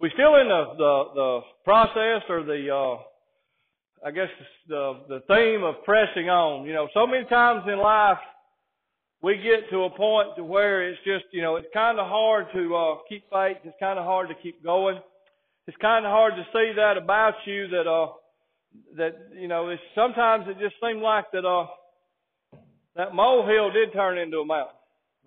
we're still in the, the, the process or the, uh, I guess the, the theme of pressing on. You know, so many times in life, we get to a point to where it's just, you know, it's kind of hard to uh, keep faith. It's kind of hard to keep going. It's kind of hard to see that about you that, uh, that, you know, it's, sometimes it just seems like that, uh, that molehill did turn into a mountain.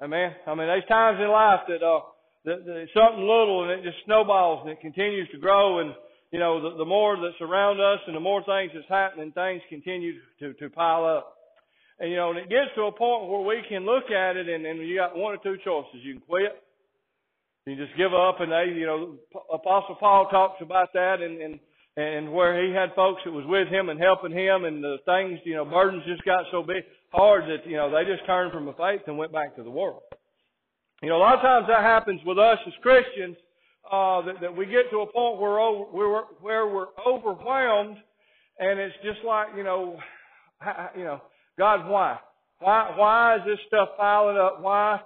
Amen. I mean, there's times in life that, uh, that, that something little and it just snowballs and it continues to grow and, you know, the, the more that's around us and the more things that's happening, things continue to, to pile up. And you know, and it gets to a point where we can look at it and, and you got one or two choices. You can quit. You just give up and they, you know, Apostle Paul talks about that and, and, and where he had folks that was with him and helping him and the things, you know, burdens just got so big, hard that, you know, they just turned from the faith and went back to the world. You know, a lot of times that happens with us as Christians, uh, that, that we get to a point where, over, where, where we're overwhelmed and it's just like, you know, you know, God, why? Why, why is this stuff piling up? Why?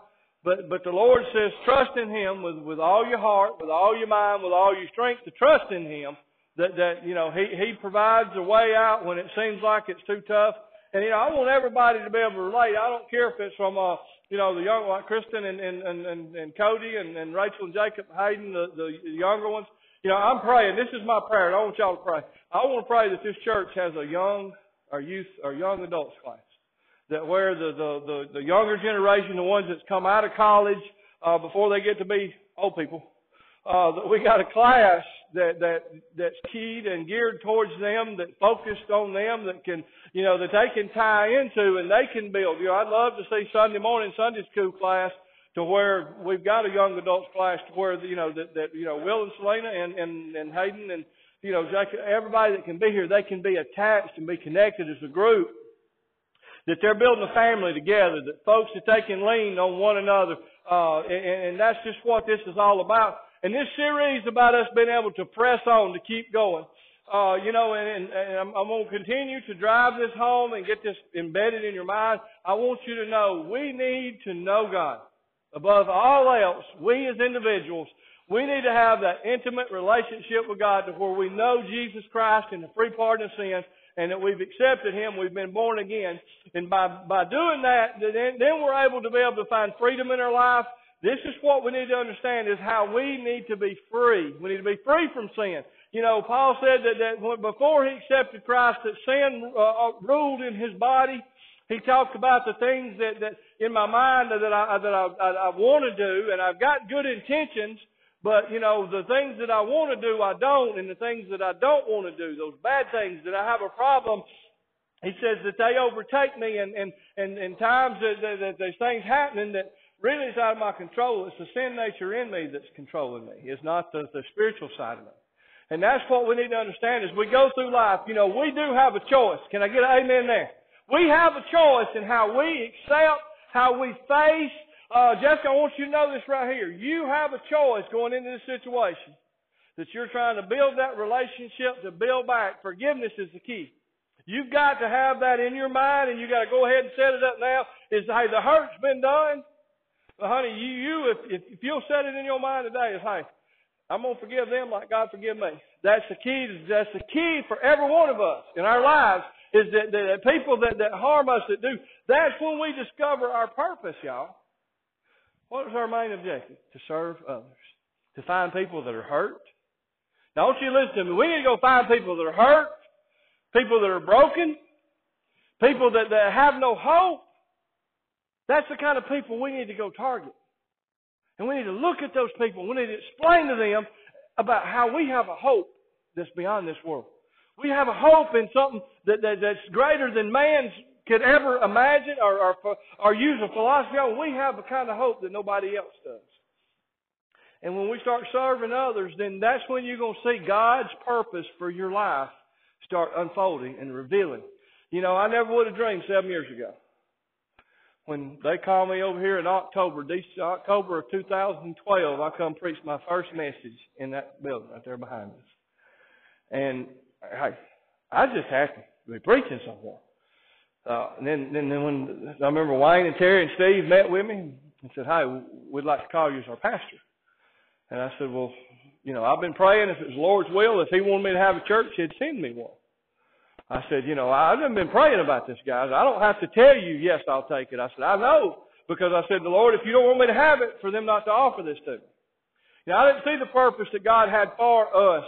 But, but the Lord says, trust in Him with, with all your heart, with all your mind, with all your strength to trust in Him. That, that, you know, He, He provides a way out when it seems like it's too tough. And, you know, I want everybody to be able to relate. I don't care if it's from, uh, you know, the young, like Kristen and, and, and, and Cody and, and Rachel and Jacob Hayden, the, the younger ones. You know, I'm praying. This is my prayer, and I want y'all to pray. I want to pray that this church has a young our youth, our young adults class. That where the, the, the, the younger generation, the ones that's come out of college, uh, before they get to be old people, uh, that we got a class that, that, that's keyed and geared towards them, that focused on them, that can, you know, that they can tie into and they can build. You know, I'd love to see Sunday morning Sunday school class to where we've got a young adults class to where, you know, that, that, you know, Will and Selena and, and, and Hayden and, you know, everybody that can be here, they can be attached and be connected as a group. That they're building a family together. That folks that they can lean on one another. Uh, and, and that's just what this is all about. And this series about us being able to press on, to keep going. Uh, you know, and, and I'm, I'm going to continue to drive this home and get this embedded in your mind. I want you to know we need to know God. Above all else, we as individuals we need to have that intimate relationship with God to where we know Jesus Christ and the free pardon of sins and that we've accepted Him, we've been born again. And by, by doing that, then, then we're able to be able to find freedom in our life. This is what we need to understand is how we need to be free. We need to be free from sin. You know, Paul said that, that before he accepted Christ, that sin uh, uh ruled in his body. He talked about the things that, that in my mind that I, that I, I, I want to do, and I've got good intentions, but, you know, the things that I want to do, I don't, and the things that I don't want to do, those bad things that I have a problem, he says that they overtake me, and, and, and, and times that, that, that there's things happening that really is out of my control. It's the sin nature in me that's controlling me. It's not the, the spiritual side of me. And that's what we need to understand as we go through life. You know, we do have a choice. Can I get an amen there? We have a choice in how we accept, how we face, uh, Jessica, I want you to know this right here. You have a choice going into this situation that you're trying to build that relationship to build back. Forgiveness is the key. You've got to have that in your mind, and you've got to go ahead and set it up now. Is hey, the hurt's been done. But honey, you, you if, if you'll set it in your mind today, is hey, I'm gonna forgive them like God forgive me. That's the key. That's the key for every one of us in our lives. Is that, that people that that harm us that do. That's when we discover our purpose, y'all. What is our main objective? To serve others. To find people that are hurt. Want you listen to me. We need to go find people that are hurt, people that are broken, people that, that have no hope. That's the kind of people we need to go target. And we need to look at those people. We need to explain to them about how we have a hope that's beyond this world. We have a hope in something that, that, that's greater than man's could ever imagine or, or, or use a philosophy on. We have a kind of hope that nobody else does. And when we start serving others, then that's when you're going to see God's purpose for your life start unfolding and revealing. You know, I never would have dreamed seven years ago when they called me over here in October, October of 2012, I come preach my first message in that building right there behind us. And hey, I just happy to be preaching somewhere. Uh, and then, then, then when I remember Wayne and Terry and Steve met with me and said, "Hi, we'd like to call you as our pastor." And I said, "Well, you know, I've been praying if it was the Lord's will, if He wanted me to have a church, He'd send me one. I said, you know, I've been praying about this, guys. I don't have to tell you, yes, I'll take it. I said, I know, because I said, the Lord, if you don't want me to have it, for them not to offer this to me. Now, I didn't see the purpose that God had for us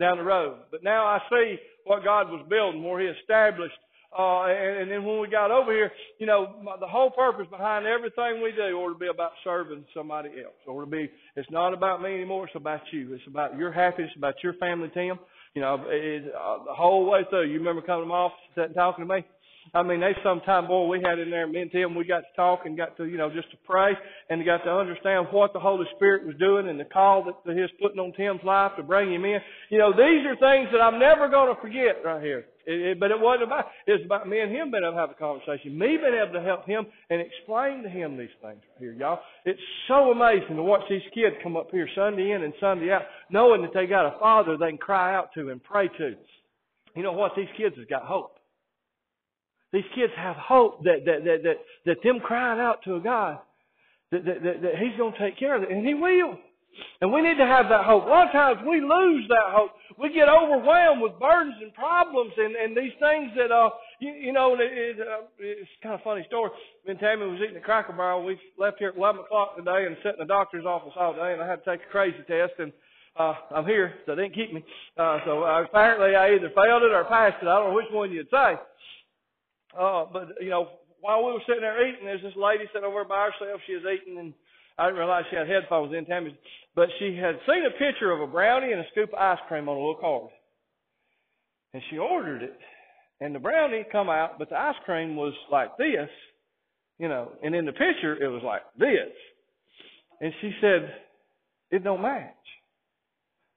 down the road, but now I see what God was building, where He established uh, and, and then when we got over here, you know, the whole purpose behind everything we do ought to be about serving somebody else. Or to be, it's not about me anymore. It's about you. It's about your happiness, about your family, Tim. You know, it, uh, the whole way through. You remember coming to my office and talking to me? I mean, they sometime, boy, we had in there, me and Tim, we got to talk and got to, you know, just to pray and got to understand what the Holy Spirit was doing and the call that He was putting on Tim's life to bring him in. You know, these are things that I'm never going to forget right here. It, it, but it wasn't about, it's about me and him being able to have a conversation, me being able to help him and explain to him these things right here, y'all. It's so amazing to watch these kids come up here Sunday in and Sunday out, knowing that they got a father they can cry out to and pray to. You know what? These kids have got hope. These kids have hope that, that, that, that, that them crying out to a God, that, that, that, that He's going to take care of it, and He will. And we need to have that hope. A lot of times we lose that hope. We get overwhelmed with burdens and problems and, and these things that, uh, you, you know, it, it, uh, it's kind of a funny story. Me and Tammy was eating a cracker barrel. We left here at 11 o'clock today and sat in the doctor's office all day and I had to take a crazy test and, uh, I'm here, so they didn't keep me. Uh, so apparently I either failed it or passed it. I don't know which one you'd say. Uh, but, you know, while we were sitting there eating, there's this lady sitting over by herself. She was eating, and I didn't realize she had headphones in, Tammy, but she had seen a picture of a brownie and a scoop of ice cream on a little card. And she ordered it. And the brownie come out, but the ice cream was like this, you know, and in the picture it was like this. And she said, it don't match.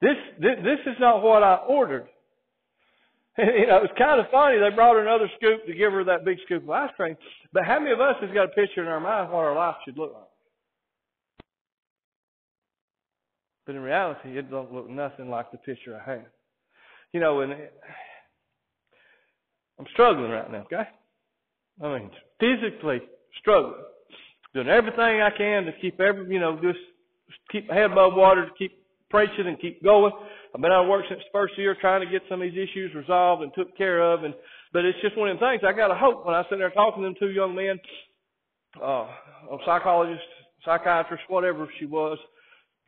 This, this, this is not what I ordered. you know, it was kind of funny. They brought her another scoop to give her that big scoop of ice cream. But how many of us has got a picture in our mind of what our life should look like? But in reality, it don't look nothing like the picture I have. You know, and I'm struggling right now. Okay, I mean, physically struggling, doing everything I can to keep every, you know, just keep head above water, to keep preaching and keep going. I've been out of work since the first year trying to get some of these issues resolved and took care of. And but it's just one of them things. I got a hope when I sit there talking to them two young men, uh, a psychologist, psychiatrist, whatever she was.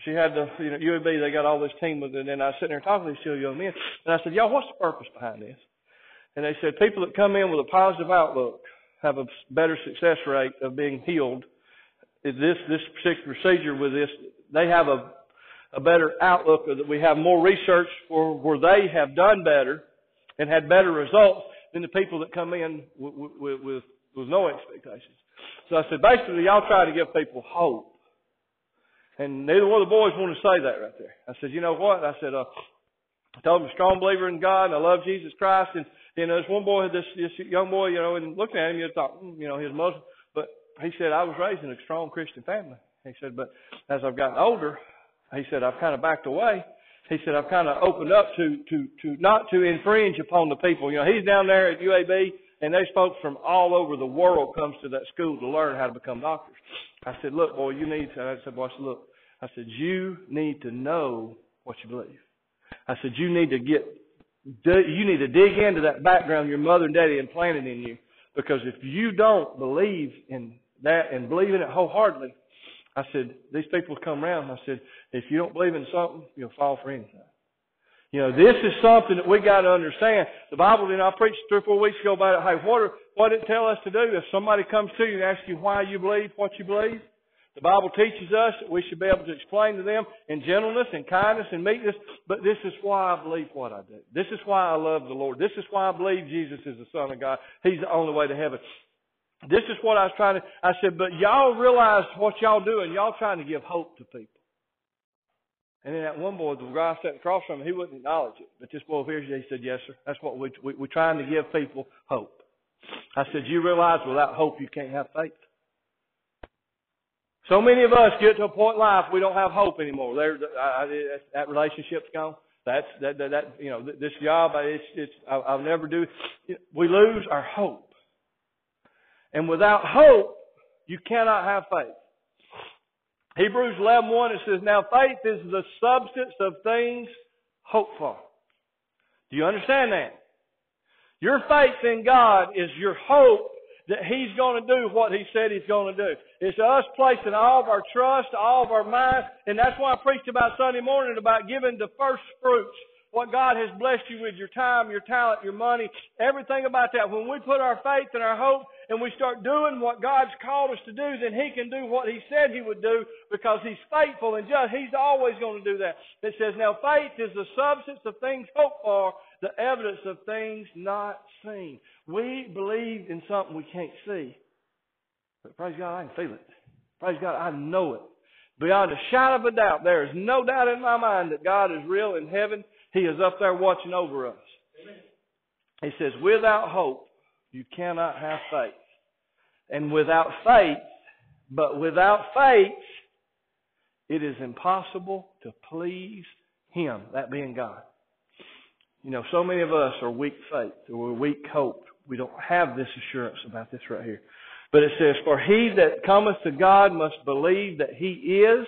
She had the you know UAB. They got all this team with it, and I was sitting there talking to these two young men, and I said, "Y'all, what's the purpose behind this?" And they said, "People that come in with a positive outlook have a better success rate of being healed. This this particular procedure with this, they have a a better outlook, or that we have more research for where they have done better and had better results than the people that come in with, with, with, with no expectations. So I said, basically, y'all try to give people hope. And neither one of the boys wanted to say that right there. I said, you know what? I said, uh, I told them I'm a strong believer in God and I love Jesus Christ. And, you know, this one boy, this, this young boy, you know, and looking at him, you thought, mm, you know, he's Muslim. But he said, I was raised in a strong Christian family. He said, but as I've gotten older, he said, I've kind of backed away. He said, I've kind of opened up to, to, to not to infringe upon the people. You know, he's down there at UAB and there's folks from all over the world comes to that school to learn how to become doctors. I said, look, boy, you need to, I said, boy, I said, look, I said, you need to know what you believe. I said, you need to get, you need to dig into that background your mother and daddy implanted in you. Because if you don't believe in that and believe in it wholeheartedly, I said, these people come around. I said, if you don't believe in something, you'll fall for anything. You know, this is something that we got to understand. The Bible, know, I preached three or four weeks ago about it. Hey, what, are, what did it tell us to do? If somebody comes to you and asks you why you believe what you believe, the Bible teaches us that we should be able to explain to them in gentleness and kindness and meekness, but this is why I believe what I do. This is why I love the Lord. This is why I believe Jesus is the Son of God. He's the only way to heaven. This is what I was trying to, I said, but y'all realize what y'all doing. Y'all trying to give hope to people. And then that one boy, the guy sitting across from him, he wouldn't acknowledge it. But this boy over here, he said, yes, sir. That's what we, we, we're trying to give people hope. I said, you realize without hope you can't have faith. So many of us get to a point in life we don't have hope anymore. There, I, I, that relationship's gone. That's that, that that you know this job. It's it's I, I'll never do. We lose our hope. And without hope, you cannot have faith. Hebrews 11.1, it says, Now faith is the substance of things hoped for. Do you understand that? Your faith in God is your hope that He's going to do what He said He's going to do. It's us placing all of our trust, all of our mind, and that's why I preached about Sunday morning about giving the first fruits what God has blessed you with, your time, your talent, your money, everything about that. When we put our faith and our hope and we start doing what God's called us to do, then He can do what He said He would do because He's faithful and just. He's always going to do that. It says, now faith is the substance of things hoped for, the evidence of things not seen. We believe in something we can't see. But praise God, I can feel it. Praise God, I know it. Beyond a shadow of a doubt, there is no doubt in my mind that God is real in heaven he is up there watching over us. Amen. He says, without hope, you cannot have faith. And without faith, but without faith, it is impossible to please Him, that being God. You know, so many of us are weak faith or we're weak hope. We don't have this assurance about this right here. But it says, For he that cometh to God must believe that he is,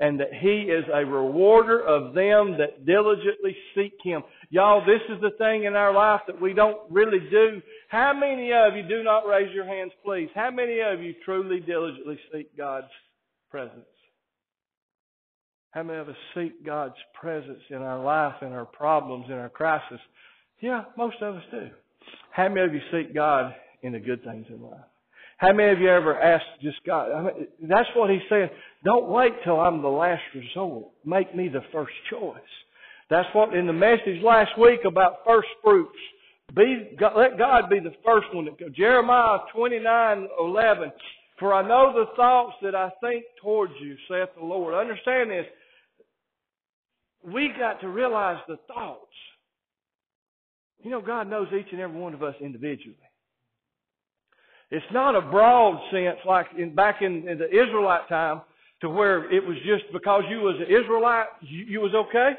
and that he is a rewarder of them that diligently seek him. Y'all, this is the thing in our life that we don't really do. How many of you do not raise your hands, please? How many of you truly diligently seek God's presence? How many of us seek God's presence in our life, in our problems, in our crisis? Yeah, most of us do. How many of you seek God in the good things in life? How many of you ever asked just God? I mean, that's what he's saying. Don't wait till I'm the last resort. Make me the first choice. That's what in the message last week about first fruits. Be, let God be the first one. Go. Jeremiah 29, 11. For I know the thoughts that I think towards you, saith the Lord. Understand this. We got to realize the thoughts. You know, God knows each and every one of us individually. It's not a broad sense like in, back in, in the Israelite time to where it was just because you was an Israelite, you, you was okay.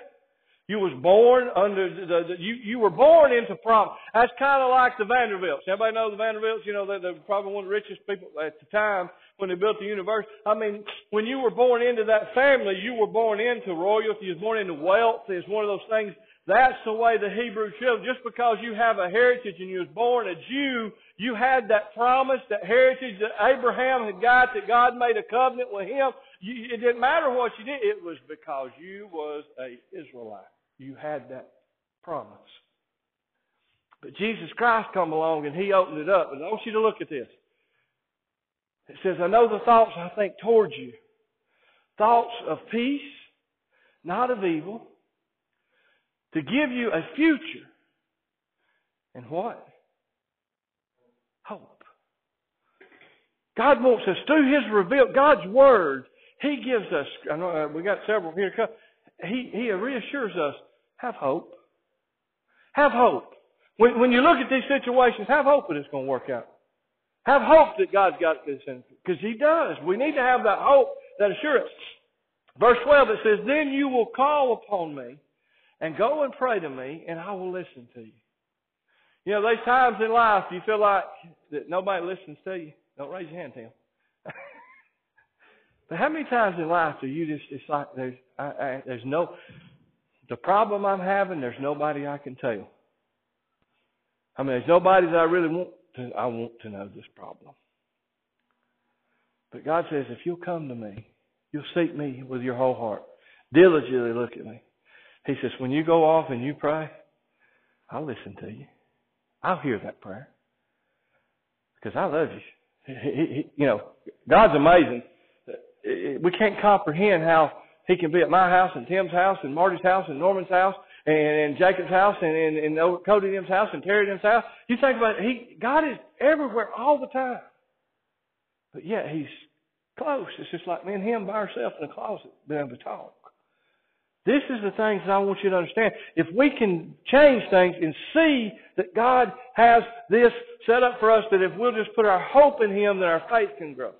You was born under the, the, you, you were born into promise. That's kind of like the Vanderbilts. Everybody know the Vanderbilts? You know, they're, they're probably one of the richest people at the time when they built the university. I mean, when you were born into that family, you were born into royalty. You was born into wealth. It's one of those things that's the way the Hebrew children, just because you have a heritage and you was born a Jew, you had that promise, that heritage that Abraham had got, that God made a covenant with him. You, it didn't matter what you did. It was because you was a Israelite. You had that promise. But Jesus Christ come along and he opened it up. And I want you to look at this. It says, I know the thoughts I think towards you. Thoughts of peace, not of evil, to give you a future. And what? Hope. God wants us through His revealed, God's Word, He gives us, I know uh, we got several here, He, he reassures us, have hope. Have hope. When, when you look at these situations, have hope that it's going to work out. Have hope that God's got this in, because He does. We need to have that hope, that assurance. Verse 12, it says, Then you will call upon me and go and pray to me, and I will listen to you. You know, there's times in life you feel like that nobody listens to you. Don't raise your hand, Tim. but how many times in life do you just, it's like there's, I, I, there's no, the problem I'm having, there's nobody I can tell. I mean, there's nobody that I really want to, I want to know this problem. But God says, if you'll come to me, you'll seek me with your whole heart. Diligently look at me. He says, when you go off and you pray, I'll listen to you. I'll hear that prayer. Because I love you. You know, God's amazing. We can't comprehend how He can be at my house and Tim's house and Marty's house and Norman's house and, and Jacob's house and, and, and Cody them's house and Terry them's house. You think about it, he, God is everywhere all the time. But yet He's close. It's just like me and Him by ourselves in a closet being able to talk. This is the things that I want you to understand. If we can change things and see that God has this set up for us, that if we'll just put our hope in Him, that our faith can grow.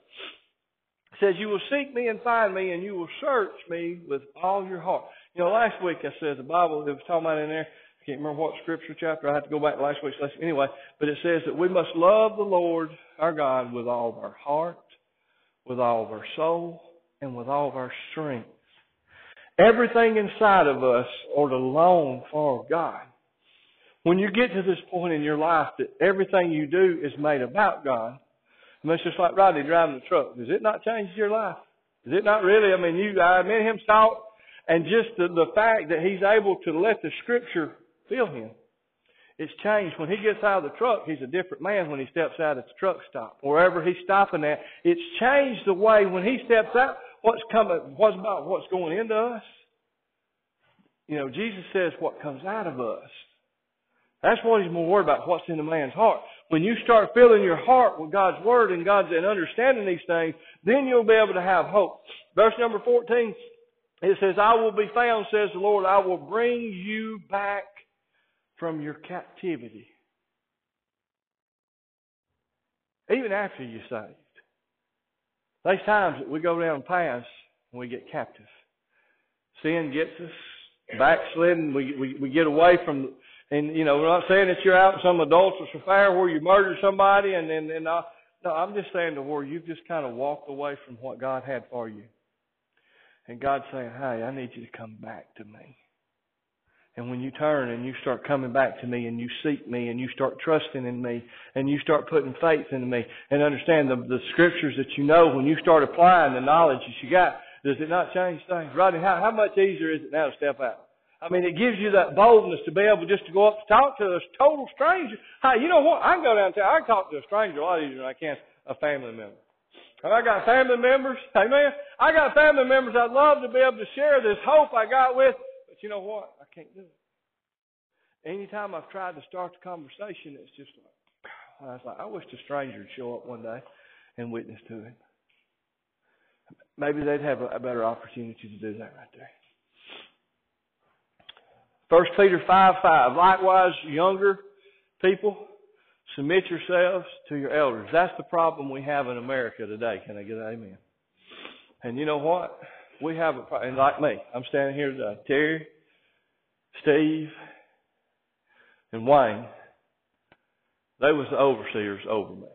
Says, You will seek me and find me, and you will search me with all your heart. You know, last week I said the Bible, it was talking about in there, I can't remember what scripture chapter, I had to go back to last week's lesson. Anyway, but it says that we must love the Lord our God with all of our heart, with all of our soul, and with all of our strength. Everything inside of us ought to long for God. When you get to this point in your life that everything you do is made about God, Mean, it's just like Rodney driving the truck. Does it not change your life? Is it not really? I mean, you, I met him talk, and just the, the fact that he's able to let the Scripture fill him. It's changed. When he gets out of the truck, he's a different man when he steps out at the truck stop. Wherever he's stopping at, it's changed the way when he steps out, what's coming, what's about what's going into us. You know, Jesus says what comes out of us. That's what he's more worried about, what's in a man's heart. When you start filling your heart with God's Word and God's and understanding these things, then you'll be able to have hope. Verse number 14, it says, I will be found, says the Lord, I will bring you back from your captivity. Even after you're saved. There's times that we go down paths and we get captive. Sin gets us backslidden. We, we, we get away from and you know, we're not saying that you're out in some adulterous affair where you murdered somebody, and and and uh, no, I'm just saying to where you've just kind of walked away from what God had for you, and God's saying, "Hey, I need you to come back to me." And when you turn and you start coming back to me and you seek me and you start trusting in me and you start putting faith in me and understand the, the scriptures that you know, when you start applying the knowledge that you got, does it not change things? Rodney, how, how much easier is it now to step out? I mean, it gives you that boldness to be able just to go up to talk to a total stranger. Hey, you know what? I can go down and I can talk to a stranger a lot easier than I can a family member. And I got family members, amen. I got family members I'd love to be able to share this hope I got with, but you know what? I can't do it. Anytime I've tried to start the conversation, it's just like, I was like, I wish a stranger would show up one day and witness to it. Maybe they'd have a better opportunity to do that right there. First Peter 5 5. Likewise, younger people, submit yourselves to your elders. That's the problem we have in America today. Can I get an amen? And you know what? We have a problem. And like me, I'm standing here today. Terry, Steve, and Wayne, they was the overseers over me.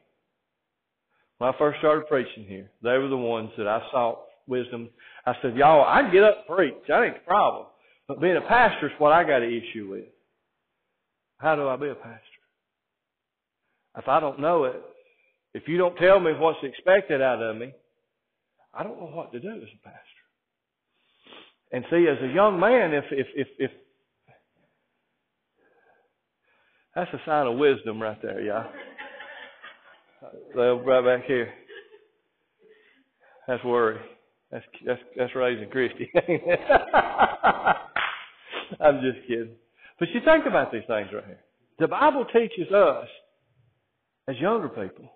When I first started preaching here, they were the ones that I sought wisdom. I said, y'all, I get up and preach. That ain't the problem. But being a pastor is what I got an issue with. How do I be a pastor? If I don't know it, if you don't tell me what's expected out of me, I don't know what to do as a pastor. And see, as a young man, if if if, if that's a sign of wisdom right there, y'all. Well, right back here. That's worry. That's that's that's raising Christy. I'm just kidding. But you think about these things right here. The Bible teaches us, as younger people,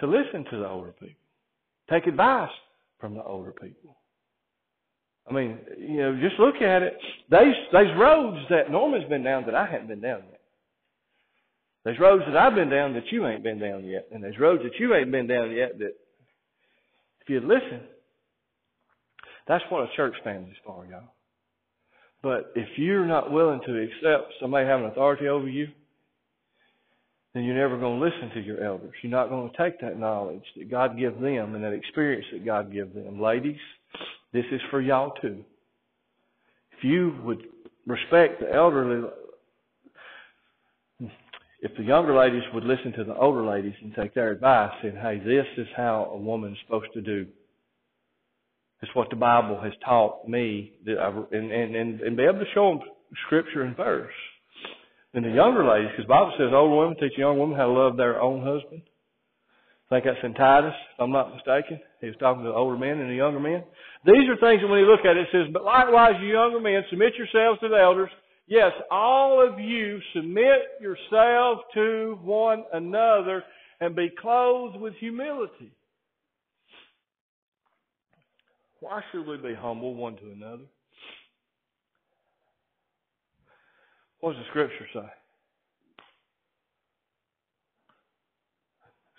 to listen to the older people, take advice from the older people. I mean, you know, just look at it. There's, there's roads that Norman's been down that I haven't been down yet. There's roads that I've been down that you ain't been down yet. And there's roads that you ain't been down yet that if you'd listen, that's what a church family's for, y'all. But if you're not willing to accept somebody having authority over you, then you're never going to listen to your elders. You're not going to take that knowledge that God gives them and that experience that God gives them. Ladies, this is for y'all too. If you would respect the elderly, if the younger ladies would listen to the older ladies and take their advice, and hey, this is how a woman's supposed to do it's what the Bible has taught me and, and, and, and be able to show them scripture and verse. And the younger ladies, because the Bible says older women teach young women how to love their own husband. I think that's in Titus, if I'm not mistaken. He was talking to the older men and the younger men. These are things that when you look at it, it says, But likewise, you younger men, submit yourselves to the elders. Yes, all of you submit yourselves to one another and be clothed with humility. Why should we be humble one to another? What does the scripture say?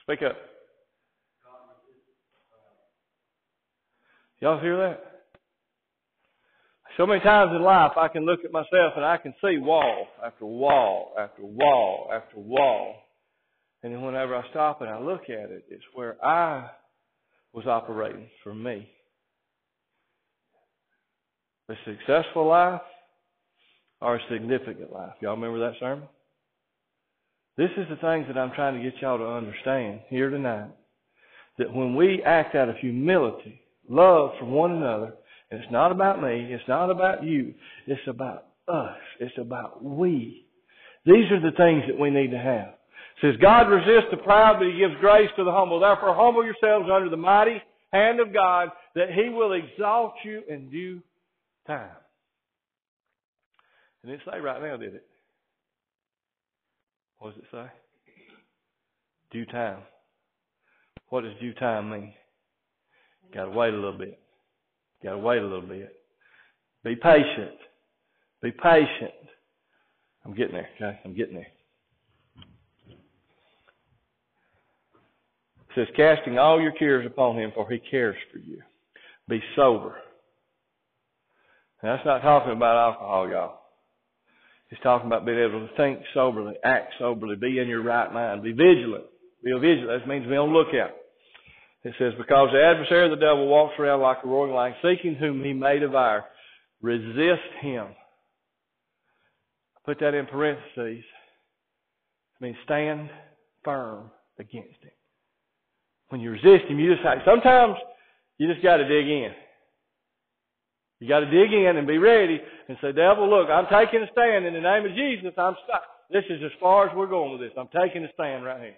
Speak up. Y'all hear that? So many times in life I can look at myself and I can see wall after wall after wall after wall. And then whenever I stop and I look at it, it's where I was operating for me A successful life or a significant life. Y'all remember that sermon? This is the things that I'm trying to get y'all to understand here tonight. That when we act out of humility, love for one another, and it's not about me, it's not about you, it's about us, it's about we. These are the things that we need to have. It says, God resists the proud, but He gives grace to the humble. Therefore, humble yourselves under the mighty hand of God, that He will exalt you in due time. And it say right now, did it? What does it say? Due time. What does due time mean? Got to wait a little bit. Got to wait a little bit. Be patient. Be patient. I'm getting there. Okay, I'm getting there. It says, casting all your cares upon him, for he cares for you. Be sober. Now, that's not talking about alcohol, y'all. It's talking about being able to think soberly, act soberly, be in your right mind, be vigilant. Be vigilant. That means be on the lookout. It says, because the adversary of the devil walks around like a roaring lion, seeking whom he may devour. Resist him. Put that in parentheses. I mean, stand firm against him. When you resist him, you just sometimes you just got to dig in. You got to dig in and be ready and say, devil, look, I'm taking a stand in the name of Jesus. I'm stop. This is as far as we're going with this. I'm taking a stand right here.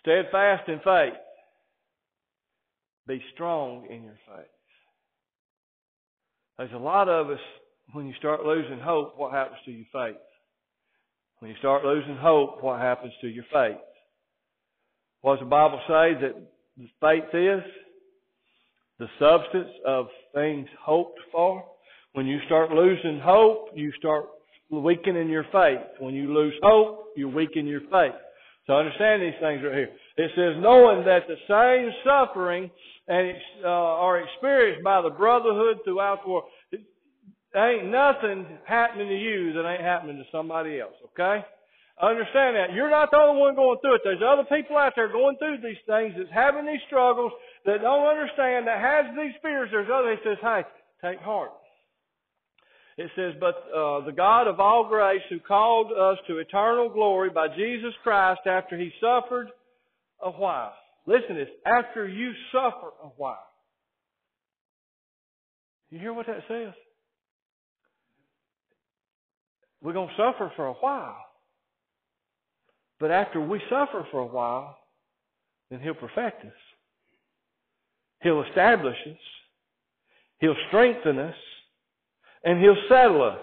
Steadfast in faith. Be strong in your faith. There's a lot of us, when you start losing hope, what happens to your faith? When you start losing hope, what happens to your faith? What does the Bible say that faith is? The substance of things hoped for. When you start losing hope, you start weakening your faith. When you lose hope, you weaken your faith. So understand these things right here. It says, knowing that the same suffering and uh, are experienced by the brotherhood throughout the world. ain't nothing happening to you that ain't happening to somebody else. Okay? Understand that. You're not the only one going through it. There's other people out there going through these things that's having these struggles that don't understand, that has these fears. There's others that says, hey, take heart. It says, but uh, the God of all grace who called us to eternal glory by Jesus Christ after he suffered a while. Listen to this. After you suffer a while. You hear what that says? We're going to suffer for a while. But after we suffer for a while, then He'll perfect us. He'll establish us. He'll strengthen us. And He'll settle us.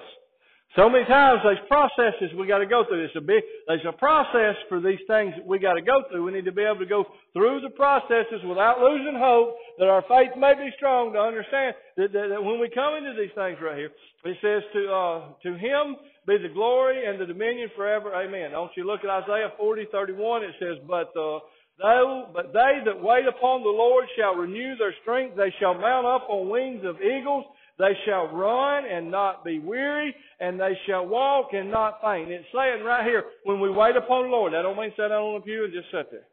So many times there's processes we got to go through. There's a big, there's a process for these things we got to go through. We need to be able to go through the processes without losing hope that our faith may be strong to understand that, that, that when we come into these things right here, it says to, uh, to Him be the glory and the dominion forever. Amen. Don't you look at Isaiah 40, 31. It says, but, uh, Though, but they that wait upon the Lord shall renew their strength. They shall mount up on wings of eagles. They shall run and not be weary, and they shall walk and not faint. It's saying right here, when we wait upon the Lord, that don't mean sit down on the pew and just sit there.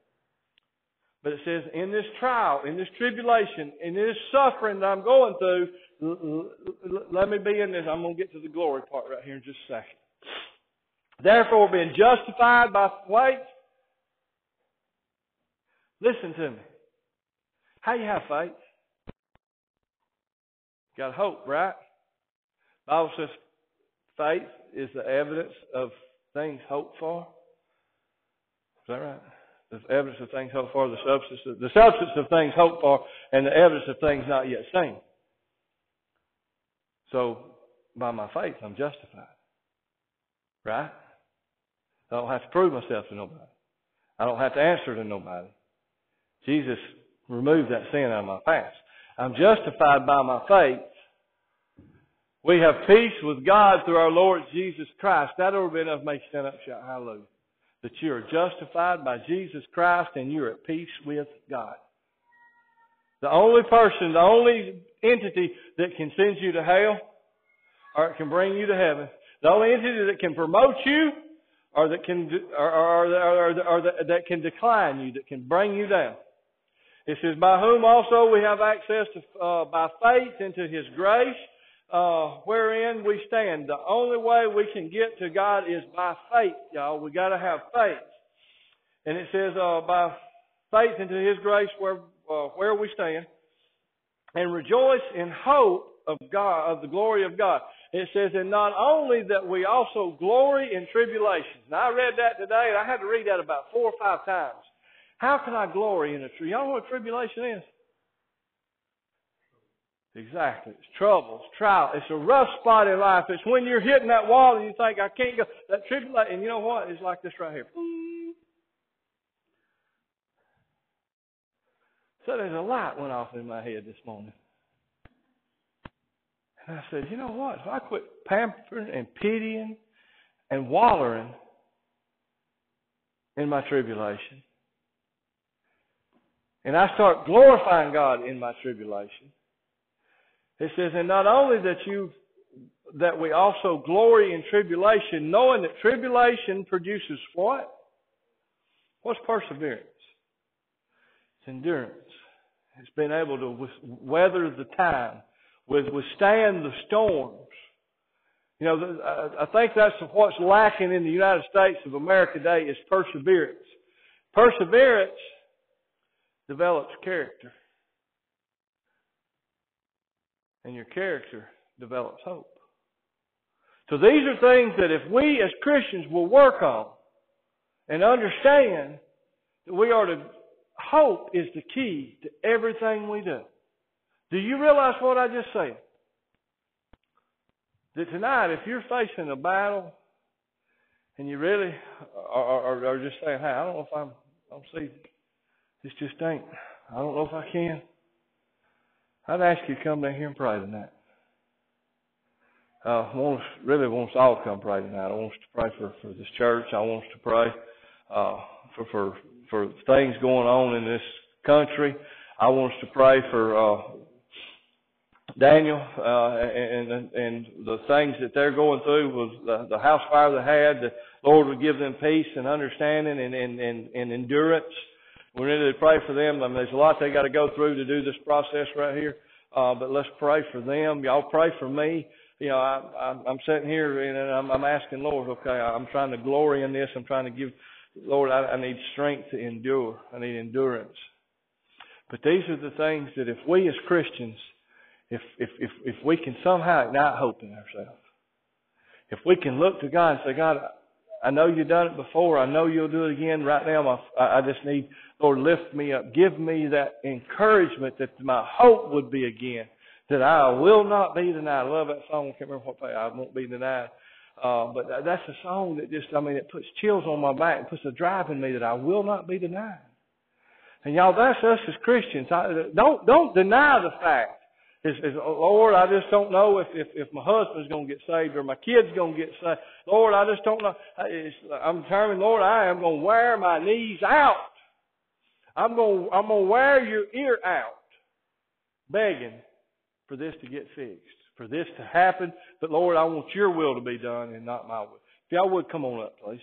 But it says, in this trial, in this tribulation, in this suffering that I'm going through, let me be in this. I'm going to get to the glory part right here in just a second. Therefore, being justified by faith, listen to me. How you have faith? Got hope, right? Bible says faith is the evidence of things hoped for. Is that right? The evidence of things hoped for, the substance of, the substance of things hoped for, and the evidence of things not yet seen. So, by my faith, I'm justified. Right? I don't have to prove myself to nobody. I don't have to answer to nobody. Jesus removed that sin out of my past. I'm justified by my faith. We have peace with God through our Lord Jesus Christ. That ought to be enough to make you stand up and shout hallelujah. That you are justified by Jesus Christ and you're at peace with God. The only person, the only entity that can send you to hell or can bring you to heaven, the only entity that can promote you or that can, or, or, or, or that can decline you, that can bring you down, It says, by whom also we have access to, uh, by faith into His grace, uh, wherein we stand. The only way we can get to God is by faith, y'all. We gotta have faith. And it says, uh, by faith into His grace where, uh, where we stand, and rejoice in hope of God, of the glory of God. It says, and not only that we also glory in tribulations. Now I read that today and I had to read that about four or five times. How can I glory in a tribulation? Y'all know what tribulation is? Exactly. It's trouble, it's trial. It's a rough spot in life. It's when you're hitting that wall and you think, I can't go. That tribulation, and you know what? It's like this right here. So there's a light went off in my head this morning. And I said, you know what? If I quit pampering and pitying and wallowing in my tribulation, and I start glorifying God in my tribulation, it says, and not only that you that we also glory in tribulation, knowing that tribulation produces what? What's perseverance? It's endurance. It's being able to weather the time withstand the storms. You know, I think that's what's lacking in the United States of America today is perseverance. Perseverance develops character. And your character develops hope. So these are things that if we as Christians will work on and understand that we are to, hope is the key to everything we do. Do you realize what I just said? That tonight, if you're facing a battle and you really are, are, are just saying, hey, I don't know if I'm, I don't see, this just ain't, I don't know if I can. I'd ask you to come down here and pray tonight. Uh, I want us, really want us all to come pray tonight. I want us to pray for, for this church. I want us to pray, uh, for, for, for things going on in this country. I want us to pray for, uh, Daniel uh, and and the things that they're going through was the, the house fire they had. The Lord would give them peace and understanding and and and, and endurance. We need to pray for them. I mean, there's a lot they got to go through to do this process right here. Uh, but let's pray for them. Y'all pray for me. You know, I, I'm, I'm sitting here and I'm, I'm asking Lord, okay, I'm trying to glory in this. I'm trying to give, Lord, I, I need strength to endure. I need endurance. But these are the things that if we as Christians if, if, if, if we can somehow ignite hope in ourselves, if we can look to God and say, God, I know you've done it before. I know you'll do it again. Right now, my, I just need, Lord, lift me up. Give me that encouragement that my hope would be again. That I will not be denied. I love that song. I can't remember what I won't be denied. Uh, but that's a song that just, I mean, it puts chills on my back and puts a drive in me that I will not be denied. And y'all, that's us as Christians. I, don't, don't deny the fact is, is Lord, I just don't know if, if, if my husband's going to get saved or my kid's going to get saved. Lord, I just don't know. It's, I'm determined, Lord, I am going to wear my knees out. I'm going, I'm going to wear your ear out, begging for this to get fixed, for this to happen. But Lord, I want your will to be done and not my will. If y'all would come on up, please.